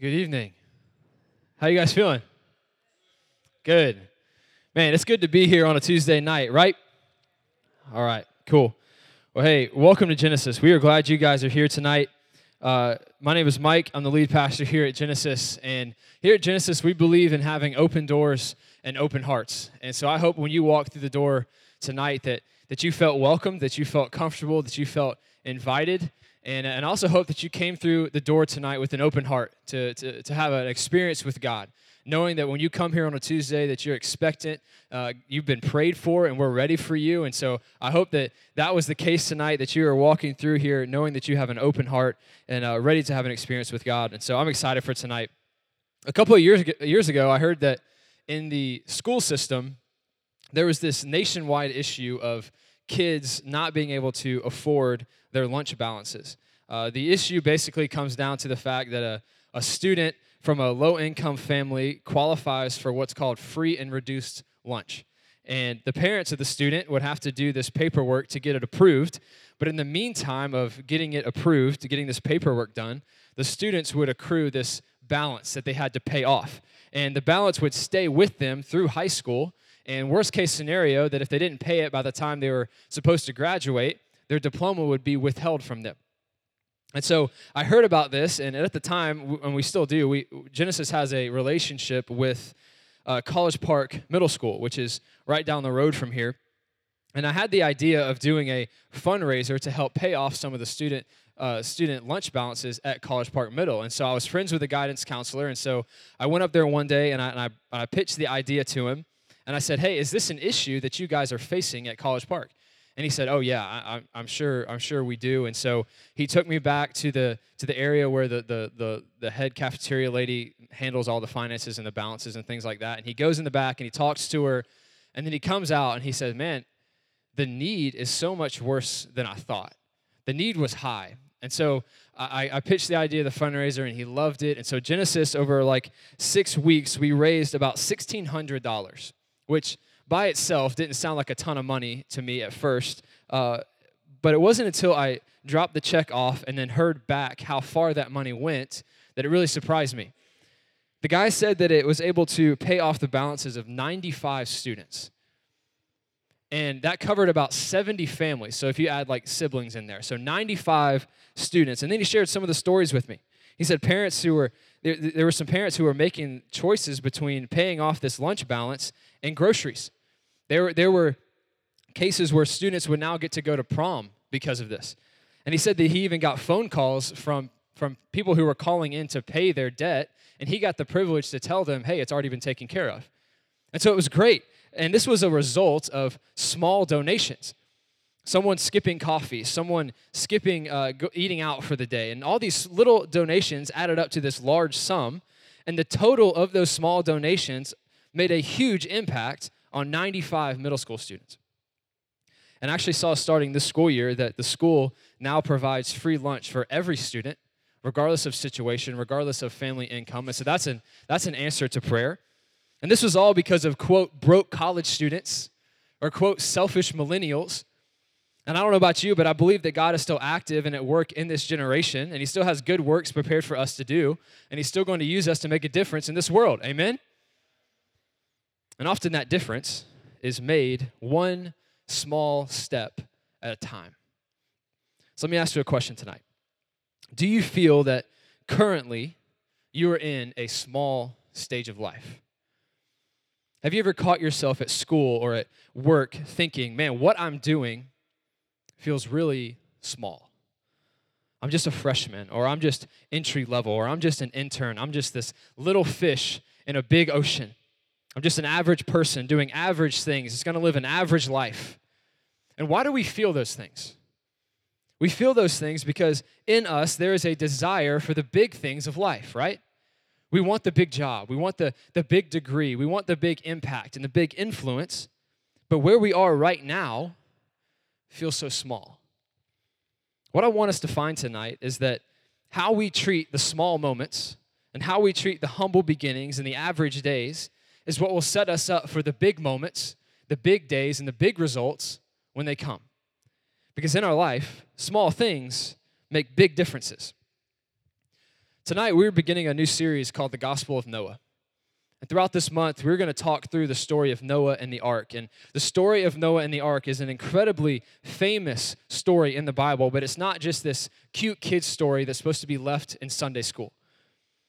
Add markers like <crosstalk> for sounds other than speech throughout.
Good evening. How you guys feeling? Good. Man, it's good to be here on a Tuesday night, right? All right, cool. Well, hey, welcome to Genesis. We are glad you guys are here tonight. Uh, my name is Mike. I'm the lead pastor here at Genesis. And here at Genesis, we believe in having open doors and open hearts. And so I hope when you walk through the door tonight that, that you felt welcome, that you felt comfortable, that you felt invited, and, and also hope that you came through the door tonight with an open heart to, to, to have an experience with God, knowing that when you come here on a Tuesday that you're expectant, uh, you've been prayed for, and we're ready for you. And so I hope that that was the case tonight, that you are walking through here knowing that you have an open heart and uh, ready to have an experience with God. And so I'm excited for tonight. A couple of years, years ago, I heard that in the school system, there was this nationwide issue of kids not being able to afford their lunch balances. Uh, the issue basically comes down to the fact that a, a student from a low income family qualifies for what's called free and reduced lunch. And the parents of the student would have to do this paperwork to get it approved. But in the meantime of getting it approved, getting this paperwork done, the students would accrue this balance that they had to pay off. And the balance would stay with them through high school. And worst case scenario, that if they didn't pay it by the time they were supposed to graduate, their diploma would be withheld from them. And so I heard about this, and at the time, and we still do, we, Genesis has a relationship with uh, College Park Middle School, which is right down the road from here. And I had the idea of doing a fundraiser to help pay off some of the student uh, student lunch balances at College Park Middle. And so I was friends with the guidance counselor, and so I went up there one day and I, and I, and I pitched the idea to him, and I said, "Hey, is this an issue that you guys are facing at College Park?" And he said, "Oh yeah, I, am sure. I'm sure we do." And so he took me back to the to the area where the, the the the head cafeteria lady handles all the finances and the balances and things like that. And he goes in the back and he talks to her, and then he comes out and he says, "Man, the need is so much worse than I thought. The need was high." And so I, I pitched the idea of the fundraiser, and he loved it. And so Genesis, over like six weeks, we raised about sixteen hundred dollars, which by itself didn't sound like a ton of money to me at first. Uh, but it wasn't until I dropped the check off and then heard back how far that money went that it really surprised me. The guy said that it was able to pay off the balances of 95 students. And that covered about 70 families. So if you add like siblings in there, so 95 students. And then he shared some of the stories with me. He said parents who were, there, there were some parents who were making choices between paying off this lunch balance and groceries. There, there were cases where students would now get to go to prom because of this. And he said that he even got phone calls from, from people who were calling in to pay their debt, and he got the privilege to tell them, hey, it's already been taken care of. And so it was great. And this was a result of small donations. Someone skipping coffee, someone skipping uh, eating out for the day. And all these little donations added up to this large sum. And the total of those small donations made a huge impact on 95 middle school students. And I actually saw starting this school year that the school now provides free lunch for every student, regardless of situation, regardless of family income. And so that's an, that's an answer to prayer. And this was all because of, quote, broke college students or, quote, selfish millennials. And I don't know about you, but I believe that God is still active and at work in this generation, and He still has good works prepared for us to do, and He's still going to use us to make a difference in this world. Amen? And often that difference is made one small step at a time. So let me ask you a question tonight. Do you feel that currently you are in a small stage of life? Have you ever caught yourself at school or at work thinking, man, what I'm doing feels really small? I'm just a freshman, or I'm just entry level, or I'm just an intern. I'm just this little fish in a big ocean. I'm just an average person doing average things. It's going to live an average life. And why do we feel those things? We feel those things because in us there is a desire for the big things of life, right? We want the big job, we want the, the big degree, we want the big impact and the big influence. But where we are right now feels so small. What I want us to find tonight is that how we treat the small moments and how we treat the humble beginnings and the average days is what will set us up for the big moments, the big days, and the big results when they come. Because in our life, small things make big differences. Tonight, we're beginning a new series called The Gospel of Noah. And throughout this month, we're going to talk through the story of Noah and the ark. And the story of Noah and the ark is an incredibly famous story in the Bible, but it's not just this cute kid's story that's supposed to be left in Sunday school.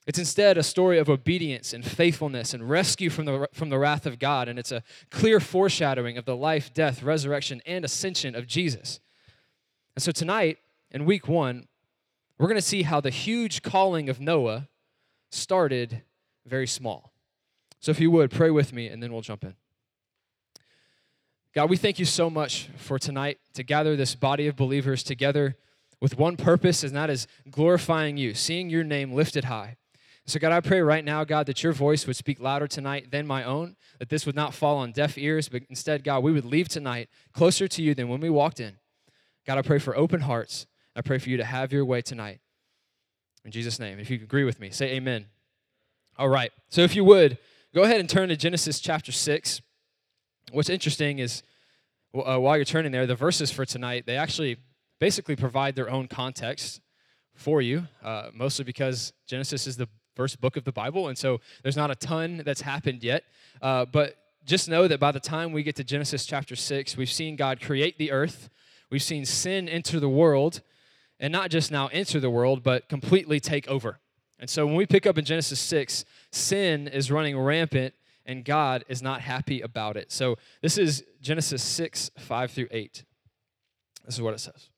It's instead a story of obedience and faithfulness and rescue from the, from the wrath of God. And it's a clear foreshadowing of the life, death, resurrection, and ascension of Jesus. And so tonight, in week one, we're going to see how the huge calling of Noah started very small. So, if you would, pray with me, and then we'll jump in. God, we thank you so much for tonight to gather this body of believers together with one purpose, and that is glorifying you, seeing your name lifted high. So, God, I pray right now, God, that your voice would speak louder tonight than my own, that this would not fall on deaf ears, but instead, God, we would leave tonight closer to you than when we walked in. God, I pray for open hearts I pray for you to have your way tonight. In Jesus' name. If you agree with me, say amen. All right. So if you would, go ahead and turn to Genesis chapter 6. What's interesting is uh, while you're turning there, the verses for tonight, they actually basically provide their own context for you, uh, mostly because Genesis is the first book of the Bible, and so there's not a ton that's happened yet. Uh, but just know that by the time we get to Genesis chapter 6, we've seen God create the earth, we've seen sin enter the world, and not just now enter the world, but completely take over. And so when we pick up in Genesis 6, sin is running rampant and God is not happy about it. So this is Genesis 6, 5 through 8. This is what it says.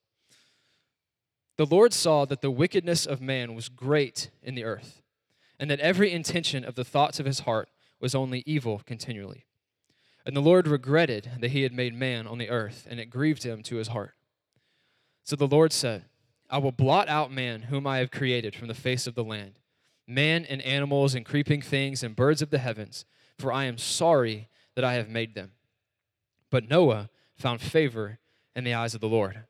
The Lord saw that the wickedness of man was great in the earth, and that every intention of the thoughts of his heart was only evil continually. And the Lord regretted that he had made man on the earth, and it grieved him to his heart. So the Lord said, I will blot out man, whom I have created from the face of the land, man and animals and creeping things and birds of the heavens, for I am sorry that I have made them. But Noah found favor in the eyes of the Lord.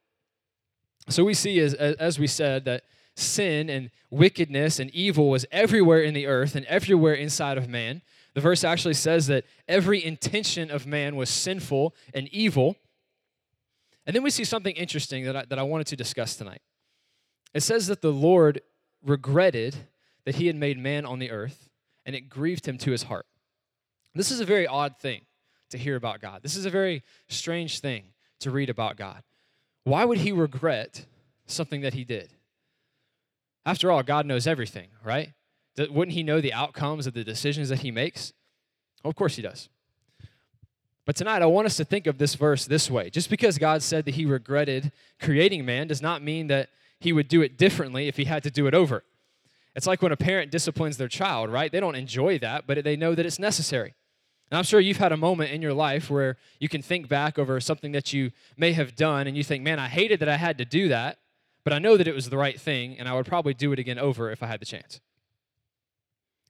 So we see, as, as we said, that sin and wickedness and evil was everywhere in the earth and everywhere inside of man. The verse actually says that every intention of man was sinful and evil. And then we see something interesting that I, that I wanted to discuss tonight. It says that the Lord regretted that he had made man on the earth, and it grieved him to his heart. This is a very odd thing to hear about God. This is a very strange thing to read about God. Why would he regret something that he did? After all, God knows everything, right? Wouldn't he know the outcomes of the decisions that he makes? Well, of course he does. But tonight, I want us to think of this verse this way. Just because God said that he regretted creating man does not mean that he would do it differently if he had to do it over. It's like when a parent disciplines their child, right? They don't enjoy that, but they know that it's necessary. And I'm sure you've had a moment in your life where you can think back over something that you may have done and you think, man, I hated that I had to do that, but I know that it was the right thing and I would probably do it again over if I had the chance.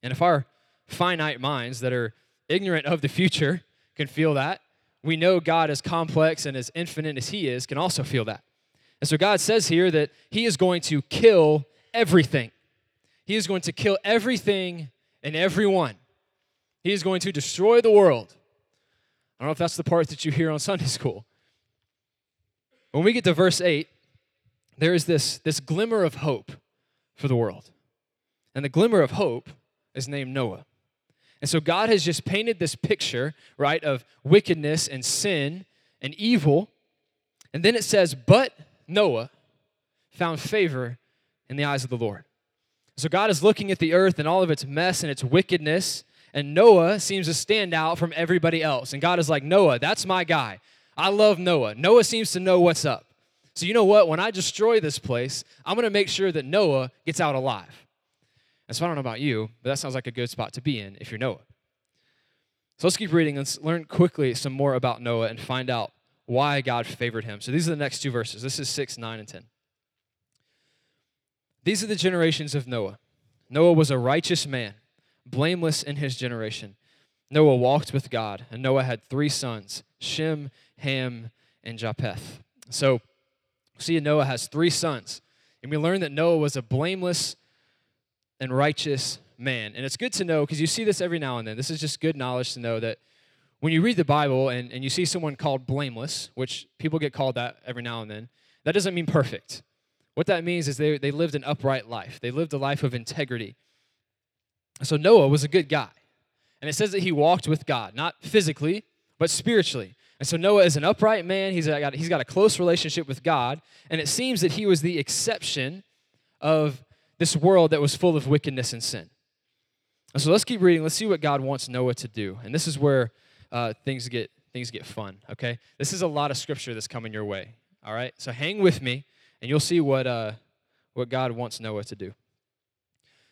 And if our finite minds that are ignorant of the future can feel that, we know God, as complex and as infinite as He is, can also feel that. And so God says here that He is going to kill everything. He is going to kill everything and everyone. He is going to destroy the world. I don't know if that's the part that you hear on Sunday school. When we get to verse 8, there is this, this glimmer of hope for the world. And the glimmer of hope is named Noah. And so God has just painted this picture, right, of wickedness and sin and evil. And then it says, but Noah found favor in the eyes of the Lord. So God is looking at the earth and all of its mess and its wickedness, and Noah seems to stand out from everybody else. And God is like, Noah, that's my guy. I love Noah. Noah seems to know what's up. So, you know what? When I destroy this place, I'm going to make sure that Noah gets out alive. And so, I don't know about you, but that sounds like a good spot to be in if you're Noah. So, let's keep reading. Let's learn quickly some more about Noah and find out why God favored him. So these are the next two verses. This is 6, 9, and 10. These are the generations of Noah. Noah was a righteous man, blameless in his generation. Noah walked with God, and Noah had three sons Shem, Ham, and Japheth. So, see, Noah has three sons. And we learn that Noah was a blameless and righteous man. And it's good to know because you see this every now and then. This is just good knowledge to know that when you read the Bible and, and you see someone called blameless, which people get called that every now and then, that doesn't mean perfect. What that means is they, they lived an upright life, they lived a life of integrity. So Noah was a good guy. And it says that he walked with God, not physically, but spiritually. And so Noah is an upright man. He's got, he's got a close relationship with God. And it seems that he was the exception of this world that was full of wickedness and sin. And so let's keep reading. Let's see what God wants Noah to do. And this is where uh, things get things get fun. Okay, this is a lot of scripture that's coming your way. All right, so hang with me, and you'll see what uh, what God wants Noah to do.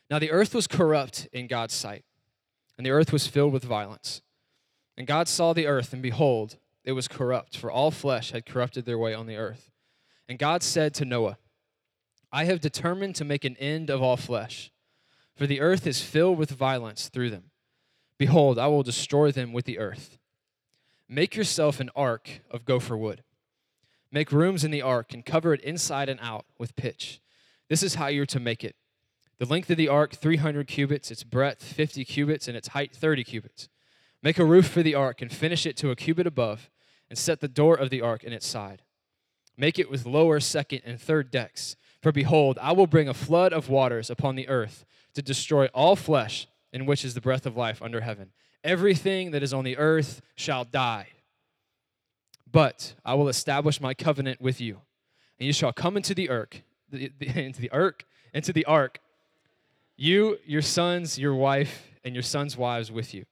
Now the earth was corrupt in God's sight, and the earth was filled with violence. And God saw the earth, and behold, it was corrupt, for all flesh had corrupted their way on the earth. And God said to Noah, I have determined to make an end of all flesh, for the earth is filled with violence through them. Behold, I will destroy them with the earth. Make yourself an ark of gopher wood. Make rooms in the ark and cover it inside and out with pitch. This is how you're to make it. The length of the ark, 300 cubits, its breadth, 50 cubits, and its height, 30 cubits. Make a roof for the ark and finish it to a cubit above, and set the door of the ark in its side. Make it with lower, second, and third decks. For behold, I will bring a flood of waters upon the earth to destroy all flesh in which is the breath of life under heaven. Everything that is on the earth shall die. But I will establish my covenant with you, and you shall come into the ark, <laughs> into the ark, into the ark, you, your sons, your wife, and your sons' wives with you.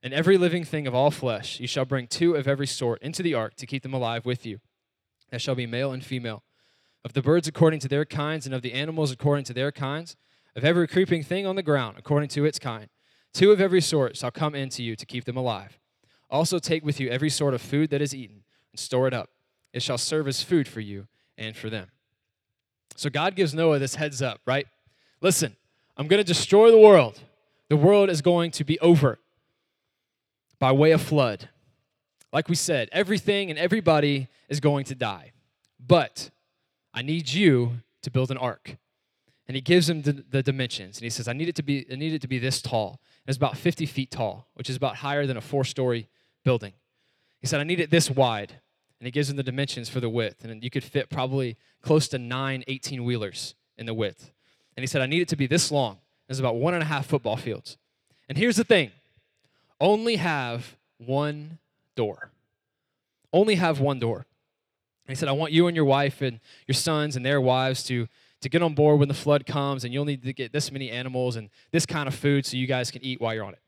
And every living thing of all flesh, you shall bring two of every sort into the ark to keep them alive with you. That shall be male and female. Of the birds according to their kinds, and of the animals according to their kinds, of every creeping thing on the ground according to its kind. Two of every sort shall come into you to keep them alive. Also take with you every sort of food that is eaten, and store it up. It shall serve as food for you and for them. So God gives Noah this heads up, right? Listen, I'm going to destroy the world. The world is going to be over by way of flood. Like we said, everything and everybody is going to die. But I need you to build an ark. And he gives him the, the dimensions. And he says, I need it to be, I need it to be this tall. And it's about 50 feet tall, which is about higher than a four-story building. He said, I need it this wide. And he gives him the dimensions for the width. And you could fit probably close to nine 18 wheelers in the width. And he said, I need it to be this long. It's about one and a half football fields. And here's the thing only have one door. Only have one door. And he said, I want you and your wife and your sons and their wives to, to get on board when the flood comes, and you'll need to get this many animals and this kind of food so you guys can eat while you're on it.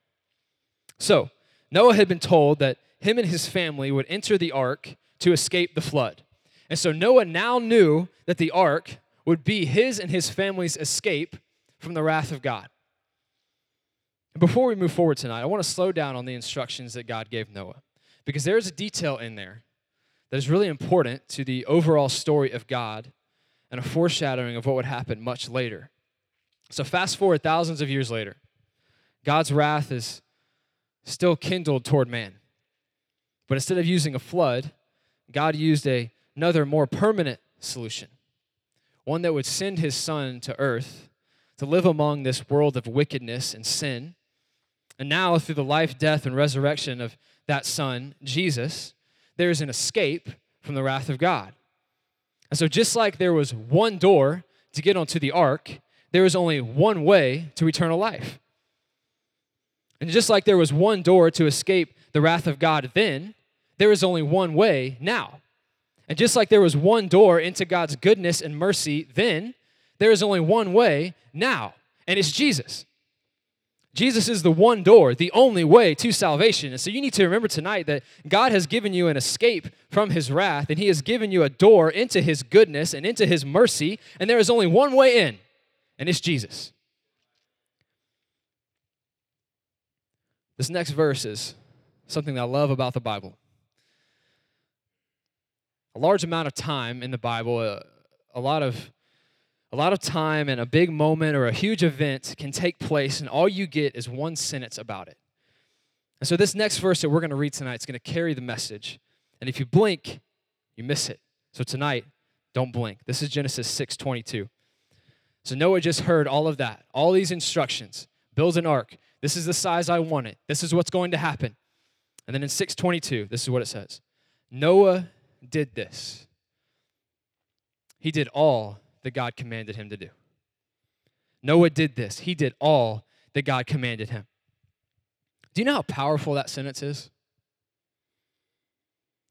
So, Noah had been told that him and his family would enter the ark to escape the flood. And so Noah now knew that the ark would be his and his family's escape from the wrath of God. And before we move forward tonight, I want to slow down on the instructions that God gave Noah because there's a detail in there that is really important to the overall story of God and a foreshadowing of what would happen much later. So, fast forward thousands of years later, God's wrath is still kindled toward man. But instead of using a flood, God used a, another more permanent solution one that would send his son to earth to live among this world of wickedness and sin. And now, through the life, death, and resurrection of that son, Jesus, there is an escape from the wrath of God. And so, just like there was one door to get onto the ark, there was only one way to eternal life. And just like there was one door to escape the wrath of God then, there is only one way now. And just like there was one door into God's goodness and mercy then, there is only one way now, and it's Jesus. Jesus is the one door, the only way to salvation. And so you need to remember tonight that God has given you an escape from his wrath, and he has given you a door into his goodness and into his mercy, and there is only one way in, and it's Jesus. This next verse is something that I love about the Bible a large amount of time in the Bible, a, uh, a lot of a lot of time and a big moment or a huge event can take place, and all you get is one sentence about it. And so, this next verse that we're going to read tonight is going to carry the message. And if you blink, you miss it. So, tonight, don't blink. This is Genesis 6 22. So, Noah just heard all of that, all these instructions build an ark. This is the size I want it. This is what's going to happen. And then in 622, this is what it says Noah did this. He did all that God commanded him to do. Noah did this. He did all that God commanded him. Do you know how powerful that sentence is?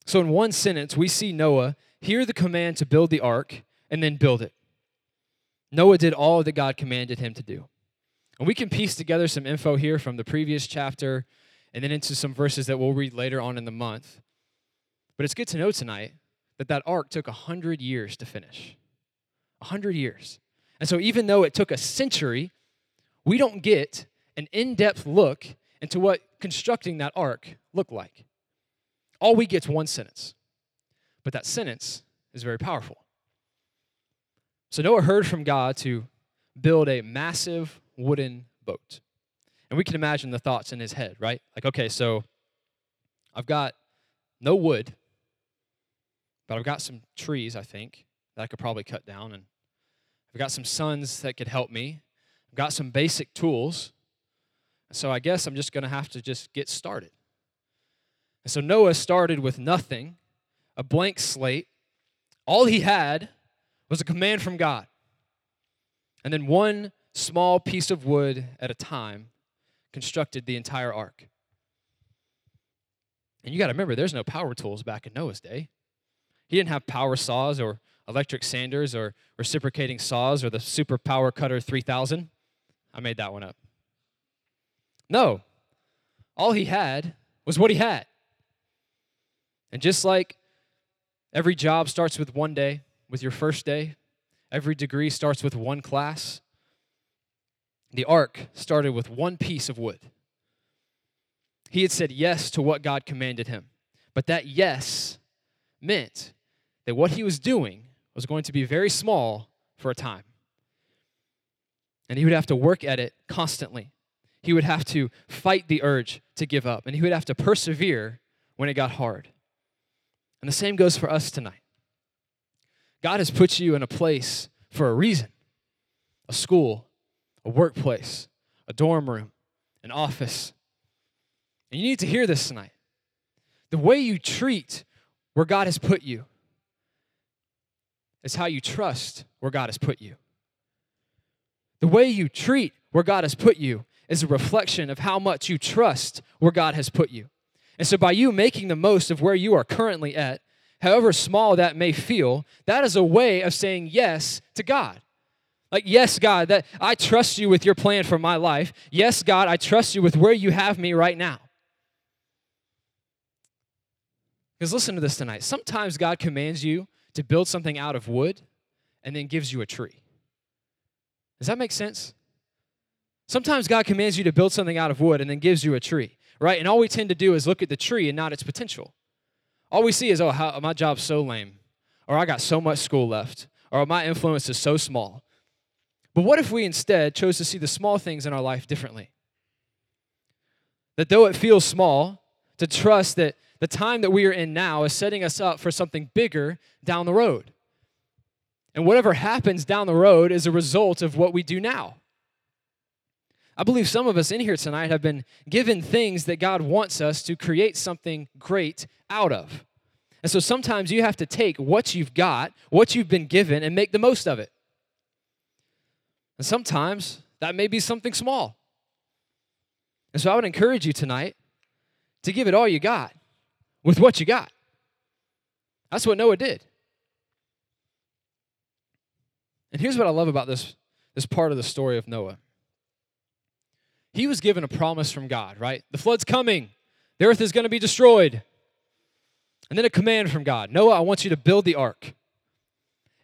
So, in one sentence, we see Noah hear the command to build the ark and then build it. Noah did all that God commanded him to do. And we can piece together some info here from the previous chapter and then into some verses that we'll read later on in the month. But it's good to know tonight that that ark took 100 years to finish. 100 years. And so, even though it took a century, we don't get an in depth look into what constructing that ark looked like. All we get is one sentence. But that sentence is very powerful. So Noah heard from God to build a massive wooden boat. And we can imagine the thoughts in his head, right? Like, okay, so I've got no wood, but I've got some trees, I think, that I could probably cut down. And I've got some sons that could help me. I've got some basic tools. So I guess I'm just going to have to just get started. And so Noah started with nothing, a blank slate. All he had was a command from God. And then one small piece of wood at a time constructed the entire ark. And you got to remember, there's no power tools back in Noah's day. He didn't have power saws or electric sanders or reciprocating saws or the super power cutter 3000. I made that one up. No. All he had was what he had. And just like every job starts with one day, with your first day, every degree starts with one class, the ark started with one piece of wood. He had said yes to what God commanded him. But that yes meant that what he was doing was going to be very small for a time. And he would have to work at it constantly. He would have to fight the urge to give up, and he would have to persevere when it got hard. And the same goes for us tonight. God has put you in a place for a reason a school, a workplace, a dorm room, an office. And you need to hear this tonight. The way you treat where God has put you is how you trust where God has put you. The way you treat where God has put you is a reflection of how much you trust where God has put you. And so, by you making the most of where you are currently at, however small that may feel, that is a way of saying yes to God. Like, yes, God, that I trust you with your plan for my life. Yes, God, I trust you with where you have me right now. Because listen to this tonight. Sometimes God commands you to build something out of wood and then gives you a tree. Does that make sense? Sometimes God commands you to build something out of wood and then gives you a tree right? And all we tend to do is look at the tree and not its potential. All we see is, oh, how, my job's so lame, or I got so much school left, or my influence is so small. But what if we instead chose to see the small things in our life differently? That though it feels small, to trust that the time that we are in now is setting us up for something bigger down the road. And whatever happens down the road is a result of what we do now. I believe some of us in here tonight have been given things that God wants us to create something great out of. And so sometimes you have to take what you've got, what you've been given, and make the most of it. And sometimes that may be something small. And so I would encourage you tonight to give it all you got with what you got. That's what Noah did. And here's what I love about this, this part of the story of Noah he was given a promise from God, right? The flood's coming, the earth is going to be destroyed. And then a command from God Noah, I want you to build the ark.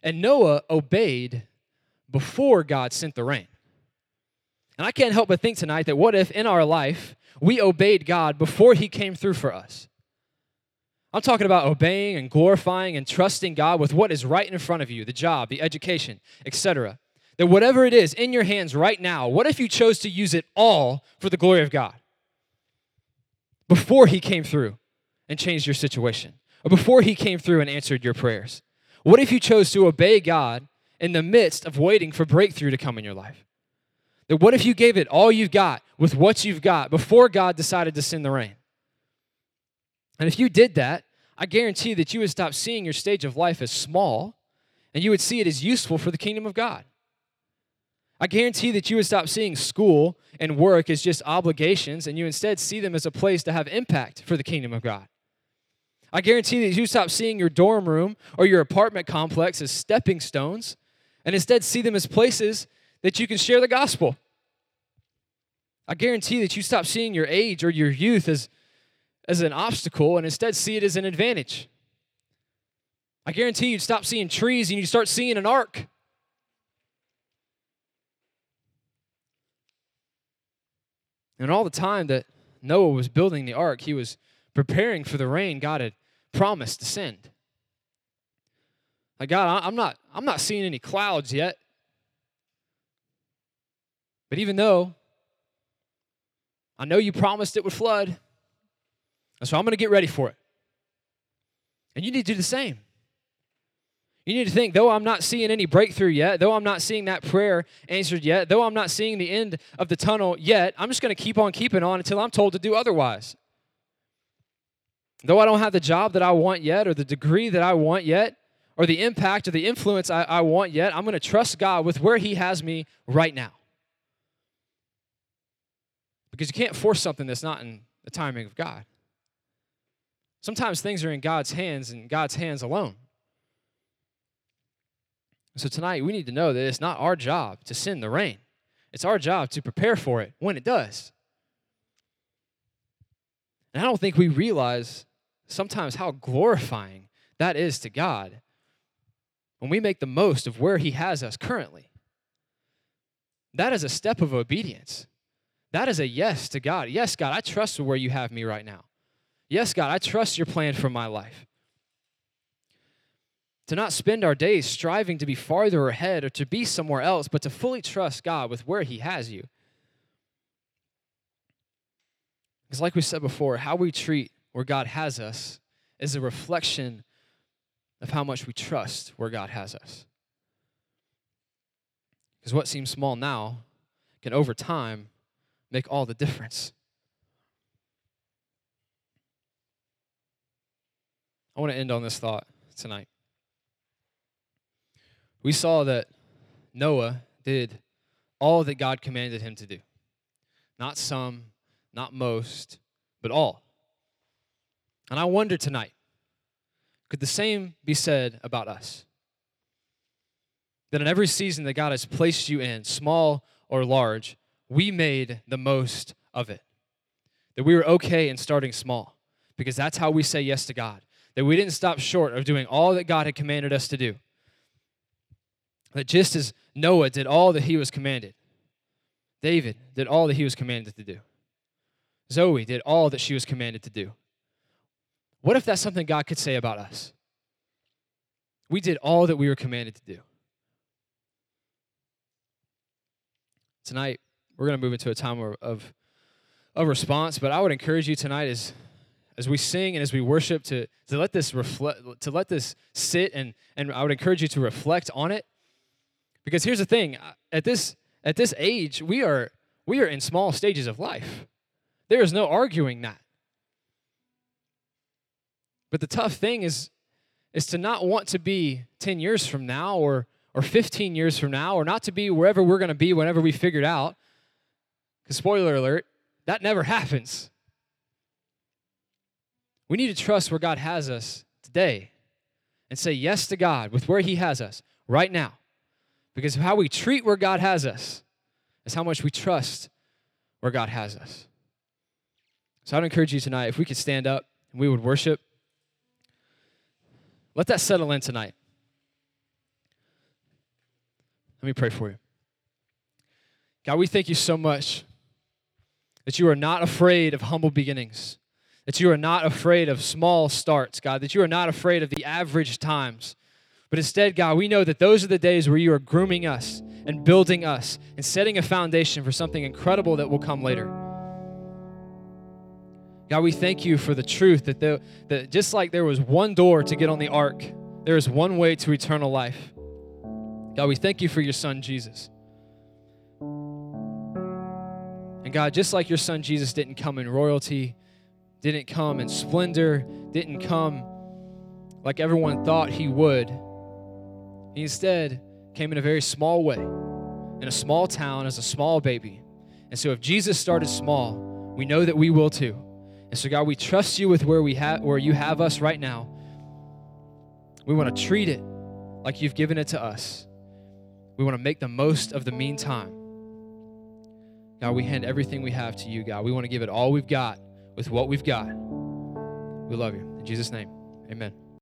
And Noah obeyed before God sent the rain. And I can't help but think tonight that what if in our life we obeyed God before He came through for us? I'm talking about obeying and glorifying and trusting God with what is right in front of you the job, the education, etc. That whatever it is in your hands right now, what if you chose to use it all for the glory of God? Before He came through and changed your situation, or before He came through and answered your prayers? What if you chose to obey God in the midst of waiting for breakthrough to come in your life? That what if you gave it all you've got with what you've got before God decided to send the rain? And if you did that, I guarantee that you would stop seeing your stage of life as small and you would see it as useful for the kingdom of God. I guarantee that you would stop seeing school and work as just obligations and you instead see them as a place to have impact for the kingdom of God. I guarantee that you stop seeing your dorm room or your apartment complex as stepping stones and instead see them as places that you can share the gospel. I guarantee that you stop seeing your age or your youth as, as an obstacle and instead see it as an advantage. I guarantee you'd stop seeing trees and you start seeing an ark. And all the time that Noah was building the ark, he was preparing for the rain God had promised to send. Like God, I'm not I'm not seeing any clouds yet. But even though I know you promised it would flood, and so I'm going to get ready for it. And you need to do the same. You need to think, though I'm not seeing any breakthrough yet, though I'm not seeing that prayer answered yet, though I'm not seeing the end of the tunnel yet, I'm just going to keep on keeping on until I'm told to do otherwise. Though I don't have the job that I want yet, or the degree that I want yet, or the impact or the influence I, I want yet, I'm going to trust God with where He has me right now. Because you can't force something that's not in the timing of God. Sometimes things are in God's hands and God's hands alone. So tonight we need to know that it's not our job to send the rain. It's our job to prepare for it when it does. And I don't think we realize sometimes how glorifying that is to God when we make the most of where He has us currently. That is a step of obedience. That is a yes to God. Yes, God, I trust where you have me right now. Yes, God, I trust your plan for my life to not spend our days striving to be farther ahead or to be somewhere else, but to fully trust God with where He has you. Because, like we said before, how we treat where God has us is a reflection of how much we trust where God has us. Because what seems small now can, over time, make all the difference. I want to end on this thought tonight we saw that Noah did all that God commanded him to do. Not some, not most, but all. And I wonder tonight could the same be said about us? That in every season that God has placed you in, small or large, we made the most of it. That we were okay in starting small because that's how we say yes to God. That we didn't stop short of doing all that God had commanded us to do that just as Noah did all that he was commanded, David did all that he was commanded to do, Zoe did all that she was commanded to do. What if that's something God could say about us? We did all that we were commanded to do. Tonight, we're going to move into a time of, of, response, but I would encourage you tonight as as we sing and as we worship to, to let this reflect to let this sit and and I would encourage you to reflect on it because here's the thing, uh, at this at this age, we are we are in small stages of life. There is no arguing that. But the tough thing is is to not want to be 10 years from now or or 15 years from now or not to be wherever we're going to be whenever we figured out. Cuz spoiler alert, that never happens. We need to trust where God has us today and say yes to God with where he has us right now. Because how we treat where God has us is how much we trust where God has us. So I'd encourage you tonight, if we could stand up and we would worship, let that settle in tonight. Let me pray for you. God, we thank you so much that you are not afraid of humble beginnings, that you are not afraid of small starts, God, that you are not afraid of the average times, but instead, God, we know that those are the days where you are grooming us and building us and setting a foundation for something incredible that will come later. God, we thank you for the truth that, the, that just like there was one door to get on the ark, there is one way to eternal life. God, we thank you for your son, Jesus. And God, just like your son Jesus didn't come in royalty, didn't come in splendor, didn't come like everyone thought he would, He instead came in a very small way, in a small town as a small baby. And so if Jesus started small, we know that we will too. And so God, we trust you with where we have where you have us right now. We want to treat it like you've given it to us. We want to make the most of the meantime. God, we hand everything we have to you, God. We want to give it all we've got with what we've got. We love you. In Jesus' name, amen.